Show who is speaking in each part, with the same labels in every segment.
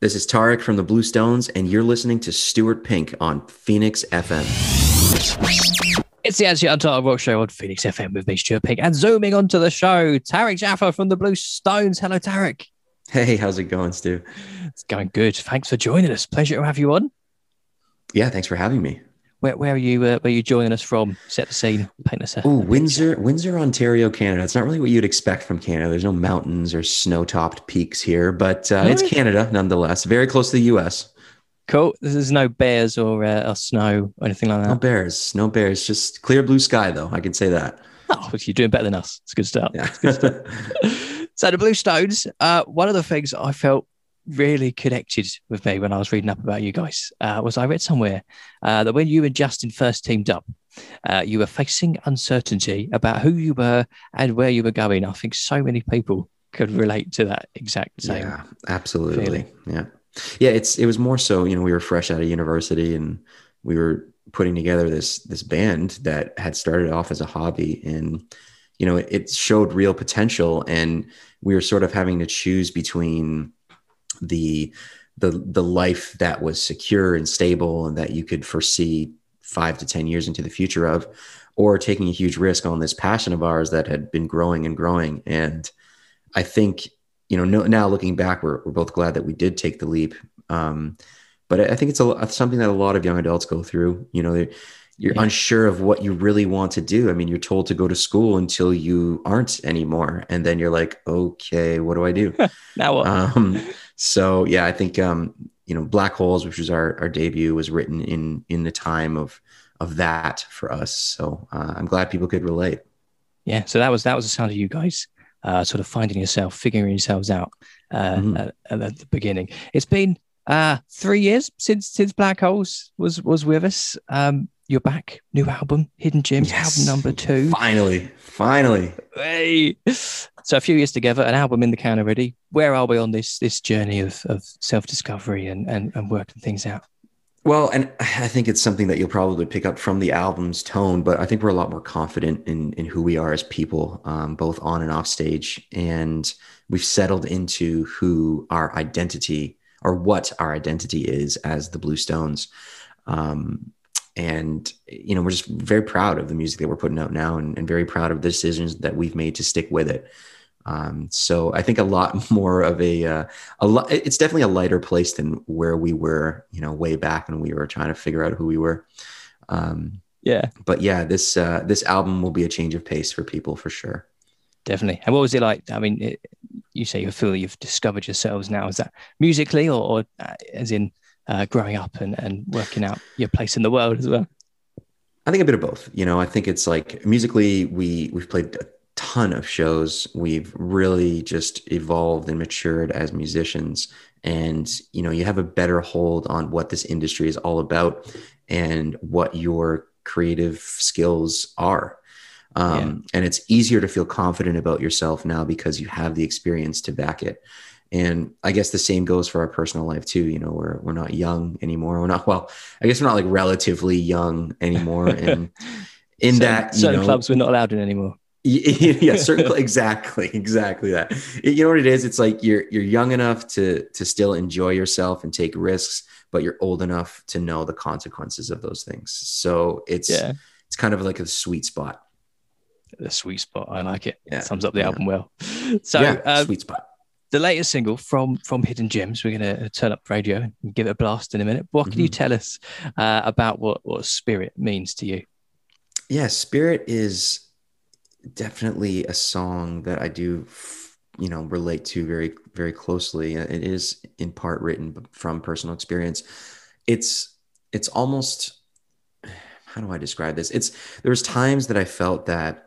Speaker 1: This is Tarek from the Blue Stones, and you're listening to Stuart Pink on Phoenix FM.
Speaker 2: It's the Actually Untitled Rock Show on Phoenix FM with me, Stuart Pink, and zooming onto the show, Tarek Jafar from the Blue Stones. Hello, Tarek.
Speaker 1: Hey, how's it going, Stu?
Speaker 2: It's going good. Thanks for joining us. Pleasure to have you on.
Speaker 1: Yeah, thanks for having me.
Speaker 2: Where, where are you? Uh, where are you joining us from? Set the scene. Paint us a.
Speaker 1: Oh, Windsor, Windsor, Ontario, Canada. It's not really what you'd expect from Canada. There's no mountains or snow-topped peaks here, but uh, it's Canada nonetheless. Very close to the U.S.
Speaker 2: Cool. There's no bears or, uh, or snow or anything like that.
Speaker 1: No bears. No bears. Just clear blue sky, though. I can say that.
Speaker 2: Oh, you're doing better than us. It's good stuff.
Speaker 1: Yeah.
Speaker 2: Good stuff. so the Blue Stones. Uh, one of the things I felt really connected with me when I was reading up about you guys uh, was I read somewhere uh, that when you and Justin first teamed up, uh, you were facing uncertainty about who you were and where you were going. I think so many people could relate to that exact same.
Speaker 1: Yeah, absolutely.
Speaker 2: feeling.
Speaker 1: Yeah. Yeah, it's it was more so, you know, we were fresh out of university and we were putting together this this band that had started off as a hobby and you know, it, it showed real potential and we were sort of having to choose between the the the life that was secure and stable and that you could foresee 5 to 10 years into the future of or taking a huge risk on this passion of ours that had been growing and growing and I think you know, no, now looking back, we're, we're both glad that we did take the leap. Um, but I think it's a, something that a lot of young adults go through. You know, you're
Speaker 2: Yeah.
Speaker 1: unsure of what you really want to do. I mean, you're told to go to school until you aren't anymore, and then you're like, okay, what do I do?
Speaker 2: Now
Speaker 1: um, so yeah, I think um, you know, Black Holes, which was our our debut, was written in in the time of of that for us. So uh, I'm glad people could relate.
Speaker 2: yeah. So that was that was the sound of you guys. Uh, sort of finding yourself, figuring yourselves out uh,
Speaker 1: Mhm.
Speaker 2: at, at the beginning. It's been uh, three years since since Black Holes was was with us. Um, you're back, new album, Hidden Gems,
Speaker 1: Yes.
Speaker 2: album number two.
Speaker 1: Finally, finally.
Speaker 2: Hey. So a few years together, an album in the can already. Where are we on this this journey of, of self discovery and, and and working things out?
Speaker 1: Well, and I think it's something that you'll probably pick up from the album's tone, but I think we're a lot more confident in in who we are as people, um, both on and off stage, and we've settled into who our identity or what our identity is as the Blue Stones. Um, and you know, we're just very proud of the music that we're putting out now, and, and very proud of the decisions that we've made to stick with it. Um, so I think a lot more of a, uh, a lot, it's definitely a lighter place than where we were, you know, way back when we were trying to figure out who we were. Um,
Speaker 2: Yeah,
Speaker 1: but yeah, this, uh, this album will be a change of pace for people for sure.
Speaker 2: Definitely. And what was it like? I mean, it, you say you feel you've discovered yourselves now. Is that musically or, or uh, as in uh, growing up and, and working out your place in the world as well?
Speaker 1: I think a bit of both. You know, I think it's like musically, we we've played a ton of shows. We've really just evolved and matured as musicians, and you know, you have a better hold on what this industry is all about and what your creative skills are. Um, And it's easier to feel confident about yourself now because you have the experience to back it. And I guess the same goes for our personal life too. You know, we're we're not young anymore. We're not well. I guess we're not like relatively young anymore. And in
Speaker 2: certain,
Speaker 1: that, you
Speaker 2: certain
Speaker 1: know,
Speaker 2: clubs we're not allowed in anymore.
Speaker 1: yeah, certainly, exactly, exactly that. You know what it is? It's like you're you're young enough to to still enjoy yourself and take risks, but you're old enough to know the consequences of those things. So it's
Speaker 2: Yeah,
Speaker 1: it's kind of like a sweet spot.
Speaker 2: The sweet spot. I like it.
Speaker 1: Yeah,
Speaker 2: Sums up the
Speaker 1: yeah.
Speaker 2: album well. So
Speaker 1: yeah,
Speaker 2: uh,
Speaker 1: sweet spot.
Speaker 2: the latest single from from Hidden Gems. We're going to turn up radio and give it a blast in a minute. What can you
Speaker 1: Mhm.
Speaker 2: tell us uh, about what what spirit means to you?
Speaker 1: Yeah, Spirit is definitely a song that I do, you know, relate to very, very closely. Uh, It is in part written from personal experience. It's, it's almost, how do I describe this? It's, there was times that I felt that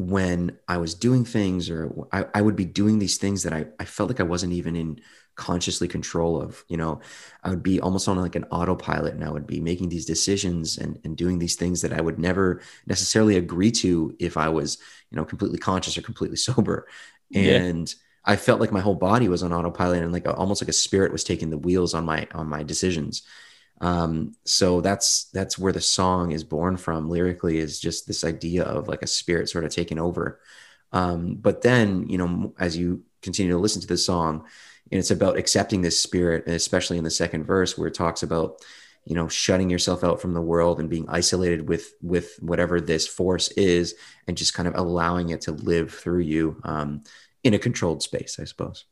Speaker 1: when I was doing things or I, I would be doing these things that I, I felt like I wasn't even in consciously control of, you know, I would be almost on like an autopilot and I would be making these decisions and, and doing these things that I would never necessarily agree to if I was, you know, completely conscious or completely sober.
Speaker 2: Yeah.
Speaker 1: And I felt like my whole body was on autopilot and like a, almost like a spirit was taking the wheels on my on my decisions. Um, so that's that's where the song is born from. Lyrically is just this idea of like a spirit sort of taking over. Um, but then, you know, as you continue to listen to the song, and it's about accepting this spirit, and especially in the second verse where it talks about you know shutting yourself out from the world and being isolated with with whatever this force is and just kind of allowing it to live through you um, in a controlled space i suppose.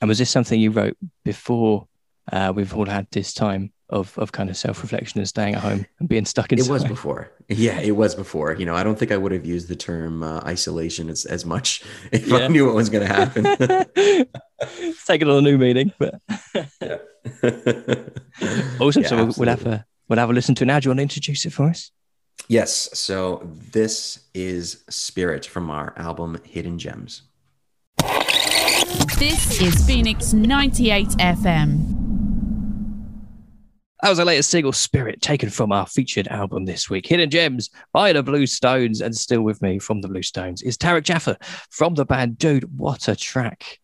Speaker 2: And was this something you wrote before uh, we've all had this time of of kind of self reflection and staying at home and being stuck inside?
Speaker 1: It was before. Yeah, it was before. You know, I don't think I would have used the term uh, isolation as, as much if yeah. I knew what was going to happen.
Speaker 2: it's taking on a new meaning, but awesome. Yeah, so we'll, we'll, have a we'll have a listen to it now. Do you want to introduce it for us?
Speaker 1: Yes. So this is Spirit from our album Hidden Gems.
Speaker 3: This is Phoenix 98 FM.
Speaker 2: That was our latest single, Spirit, taken from our featured album this week, Hidden Gems by the Blue Stones. And still with me from the Blue Stones is Tarek Jafar from the band. Dude, what a track!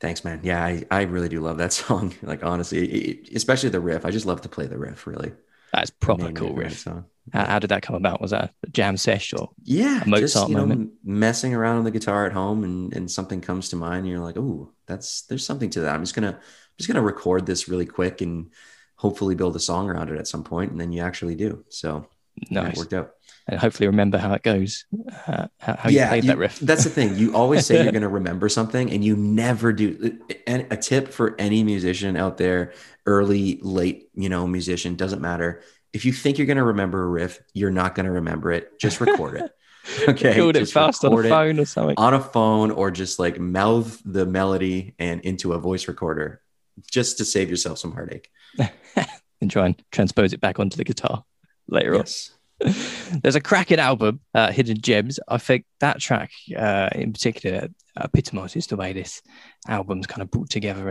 Speaker 1: Thanks, man. Yeah, I, I really do love that song. Like, honestly, especially the riff. I just love to play the riff, really.
Speaker 2: That's proper cool riff. Song. How, how, did that come about? Was that a jam sesh or
Speaker 1: yeah, Mozart just, you moment? Know, messing around on the guitar at home and, and something comes to mind and you're like, oh, that's there's something to that. I'm just gonna I'm just gonna record this really quick and hopefully build a song around it at some point, and then you actually do. So nice. it worked out.
Speaker 2: And hopefully remember how it goes, uh, how, how yeah, you played you, that riff.
Speaker 1: that's the thing. You always say you're going to remember something, and you never do. And a tip for any musician out there, early, late, you know, musician doesn't matter. If you think you're going to remember a riff, you're not going to remember it. Just record it.
Speaker 2: Okay, record it fast on a phone or something.
Speaker 1: On a phone, or just like mouth the melody and into a voice recorder, just to save yourself some heartache.
Speaker 2: and try and transpose it back onto the guitar later
Speaker 1: yes.
Speaker 2: on. There's a cracking album, uh, Hidden Gems. I think that track uh, in particular epitomizes the way this album's kind of brought together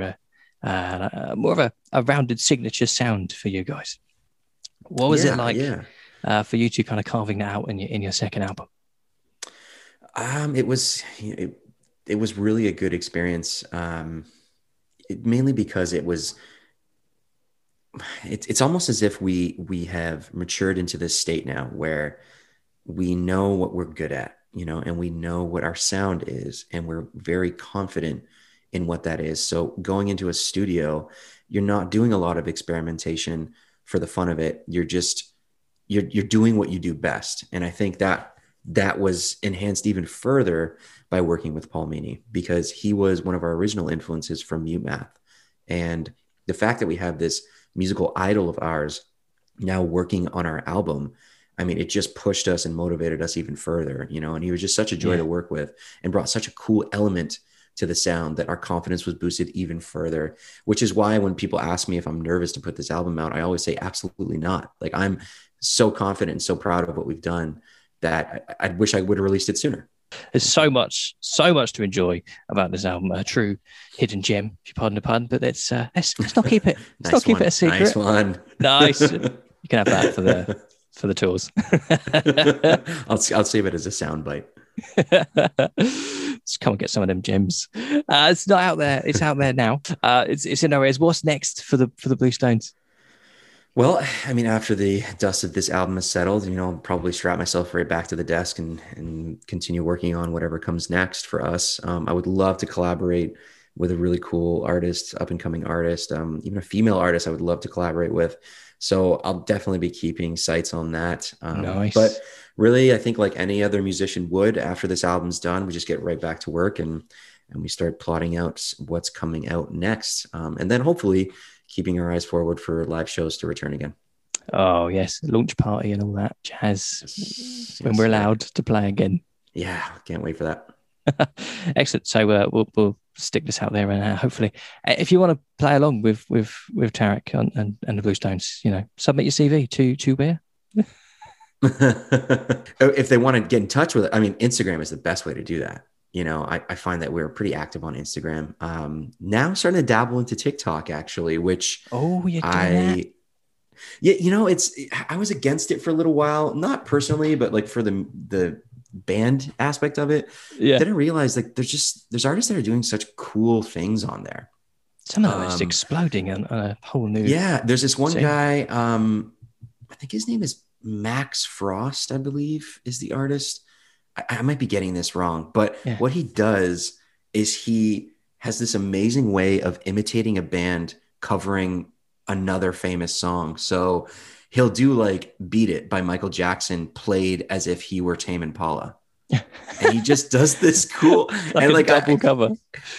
Speaker 2: a, uh, more of a, a, rounded signature sound for you guys. What was yeah, it like yeah. Uh, for you to kind of carving that out in your in your second album?
Speaker 1: Um, it was it, it was really a good experience. Um, it, mainly because it was it's it's almost as if we we have matured into this state now where we know what we're good at, you know, and we know what our sound is, and we're very confident in what that is. So going into a studio, you're not doing a lot of experimentation for the fun of it. You're just you're you're doing what you do best, and I think that that was enhanced even further by working with Paul Meany because he was one of our original influences from Mute Math, and the fact that we have this musical idol of ours now working on our album i mean it just pushed us and motivated us even further you know and he was just such a joy yeah. to work with and brought such a cool element to the sound that our confidence was boosted even further which is why when people ask me if i'm nervous to put this album out i always say absolutely not like i'm so confident and so proud of what we've done that i, I wish i would have released it sooner
Speaker 2: there's so much, so much to enjoy about this album. A true hidden gem, if you pardon the pun. But let's uh, let's, let's not keep it. Let's nice not keep one. it a secret.
Speaker 1: Nice one.
Speaker 2: Nice. you can have that for the for the tours.
Speaker 1: I'll I'll save it as a sound bite.
Speaker 2: Let's come and get some of them gems. Uh, it's not out there. It's out there now. Uh, it's it's in our ears. What's next for the for the Blue Stones?
Speaker 1: Well, I mean, after the dust of this album is settled, you know, I'll probably strap myself right back to the desk and and continue working on whatever comes next for us. Um, I would love to collaborate with a really cool artist, up and coming artist, um, even a female artist. I would love to collaborate with. So I'll definitely be keeping sights on that. Um, nice. But really, I think like any other musician would, after this album's done, we just get right back to work and and we start plotting out what's coming out next, um, and then hopefully keeping our eyes forward for live shows to return again.
Speaker 2: Oh yes, launch party and all that jazz yes, when yes, we're allowed to play again.
Speaker 1: Yeah, can't wait for
Speaker 2: that. Excellent. So uh, we'll we'll stick this out there, and uh, hopefully, uh, if you want to play along with with with Tarek and, and, and the Blue Stones, you know, submit your CV to to where.
Speaker 1: if they want to get in touch with it, I mean, Instagram is the best way to do that you know, I, I, find that we're pretty active on Instagram. Um, now I'm starting to dabble into TikTok actually, which
Speaker 2: oh, you
Speaker 1: I
Speaker 2: that?
Speaker 1: yeah, you know, it's I was against it for a little while, not personally, but like for the the band aspect of it. Yeah, didn't realize like there's just there's artists that are doing such cool things on there.
Speaker 2: Some of them um, exploding on, a whole new.
Speaker 1: Yeah, there's this one scene. guy. Um, I think his name is Max Frost, I believe, is the artist I, I might be getting this wrong, but yeah. what he does is he has this amazing way of imitating a band covering another famous song. So he'll do like Beat It by Michael Jackson played as if he were Tame Impala. and he just does this cool
Speaker 2: like
Speaker 1: and
Speaker 2: a
Speaker 1: like
Speaker 2: double
Speaker 1: I-
Speaker 2: cover.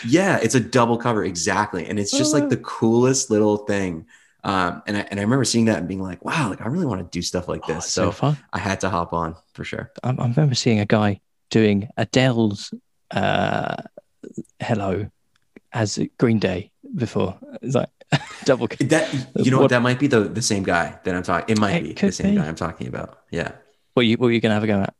Speaker 1: yeah, it's a double cover exactly, and it's just like uh. the coolest little thing. Um, and I and I remember seeing that and being like, wow, like I really want to do stuff like
Speaker 2: Oh,
Speaker 1: this.
Speaker 2: it's so
Speaker 1: so. I had to hop on for sure.
Speaker 2: I, I remember seeing a guy doing Adele's uh, "Hello" as Green Day before. It's like double.
Speaker 1: That you know
Speaker 2: What-
Speaker 1: that might be the the same guy that I'm talking. It might
Speaker 2: It
Speaker 1: be the same
Speaker 2: be.
Speaker 1: guy I'm talking about. Yeah.
Speaker 2: What you what were you gonna have a go at?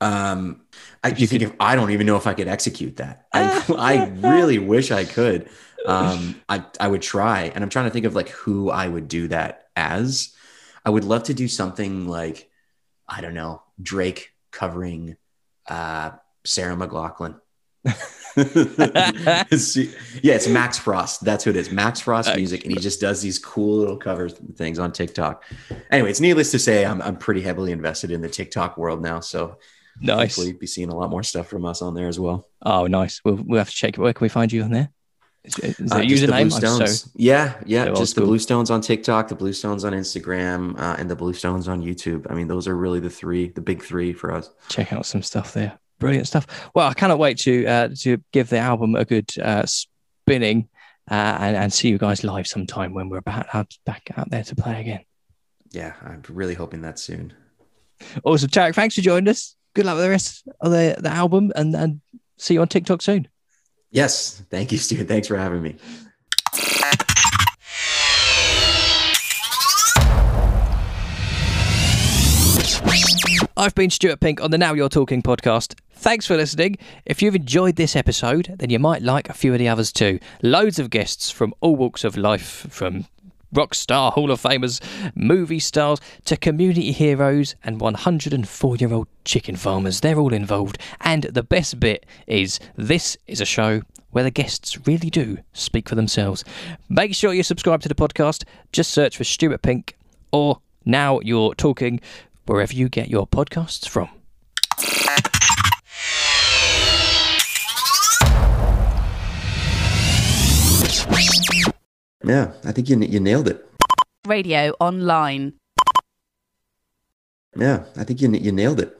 Speaker 1: Um, I
Speaker 2: If
Speaker 1: you
Speaker 2: you
Speaker 1: think if I don't even know if I could execute that. I I really wish I could. Um, I I would try, and I'm trying to think of like who I would do that as. I would love to do something like I don't know Drake covering uh, Sarah McLachlan. Yeah, it's Max Frost. That's who it is. Max Frost music, and he just does these cool little covers things on TikTok. Anyway, it's needless to say, I'm I'm pretty heavily invested in the TikTok world now. So
Speaker 2: Nice.
Speaker 1: hopefully be seeing a lot more stuff from us on there as well.
Speaker 2: Oh, nice. We'll we'll have to check. Where can we find you on there? Is, is there
Speaker 1: Uh,
Speaker 2: a
Speaker 1: just the
Speaker 2: username?
Speaker 1: Blue
Speaker 2: I'm so-
Speaker 1: Stones. yeah, yeah,
Speaker 2: so old
Speaker 1: just the. Blue Stones on TikTok, the Blue Stones on Instagram, uh, and the Blue Stones on YouTube. I mean, those are really the three, the big three for us.
Speaker 2: check out some stuff there. Brilliant stuff. Well, I cannot wait to uh, to give the album a good uh, spinning uh, and, and see you guys live sometime when we're about out, back out there to play again.
Speaker 1: Yeah, I'm really hoping that soon.
Speaker 2: Awesome, Tarek. Thanks for joining us. Good luck with the rest of the, the album, and, and see you on TikTok soon.
Speaker 1: Yes, thank you, Stu. Thanks for having me.
Speaker 2: I've been Stuart Pink on the Now You're Talking podcast. Thanks for listening. If you've enjoyed this episode, then you might like a few of the others too. Loads of guests from all walks of life, from rock star Hall of Famers, movie stars, to community heroes and 104 year old chicken farmers. They're all involved. And the best bit is this is a show where the guests really do speak for themselves. Make sure you subscribe to the podcast. Just search for Stuart Pink or Now You're Talking wherever you get your podcasts from.
Speaker 1: Yeah, I think you you nailed it.
Speaker 3: Radio online.
Speaker 1: Yeah, I think you you nailed it.